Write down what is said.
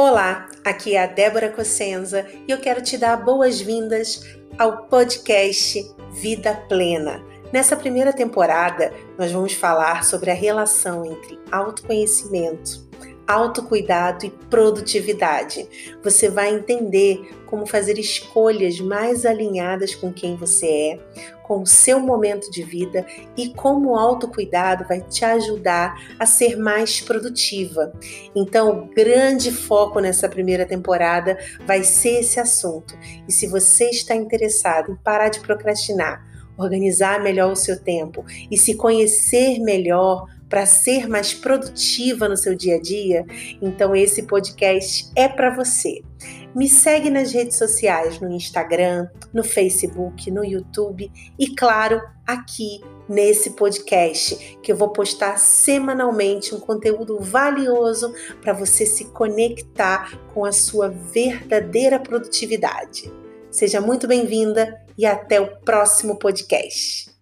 Olá, aqui é a Débora Cossenza e eu quero te dar boas-vindas ao podcast Vida Plena. Nessa primeira temporada, nós vamos falar sobre a relação entre autoconhecimento, autocuidado e produtividade. Você vai entender como fazer escolhas mais alinhadas com quem você é, com o seu momento de vida e como o autocuidado vai te ajudar a ser mais produtiva. Então, o grande foco nessa primeira temporada vai ser esse assunto. E se você está interessado em parar de procrastinar, organizar melhor o seu tempo e se conhecer melhor, para ser mais produtiva no seu dia a dia, então esse podcast é para você. Me segue nas redes sociais, no Instagram, no Facebook, no YouTube e, claro, aqui nesse podcast, que eu vou postar semanalmente um conteúdo valioso para você se conectar com a sua verdadeira produtividade. Seja muito bem-vinda e até o próximo podcast.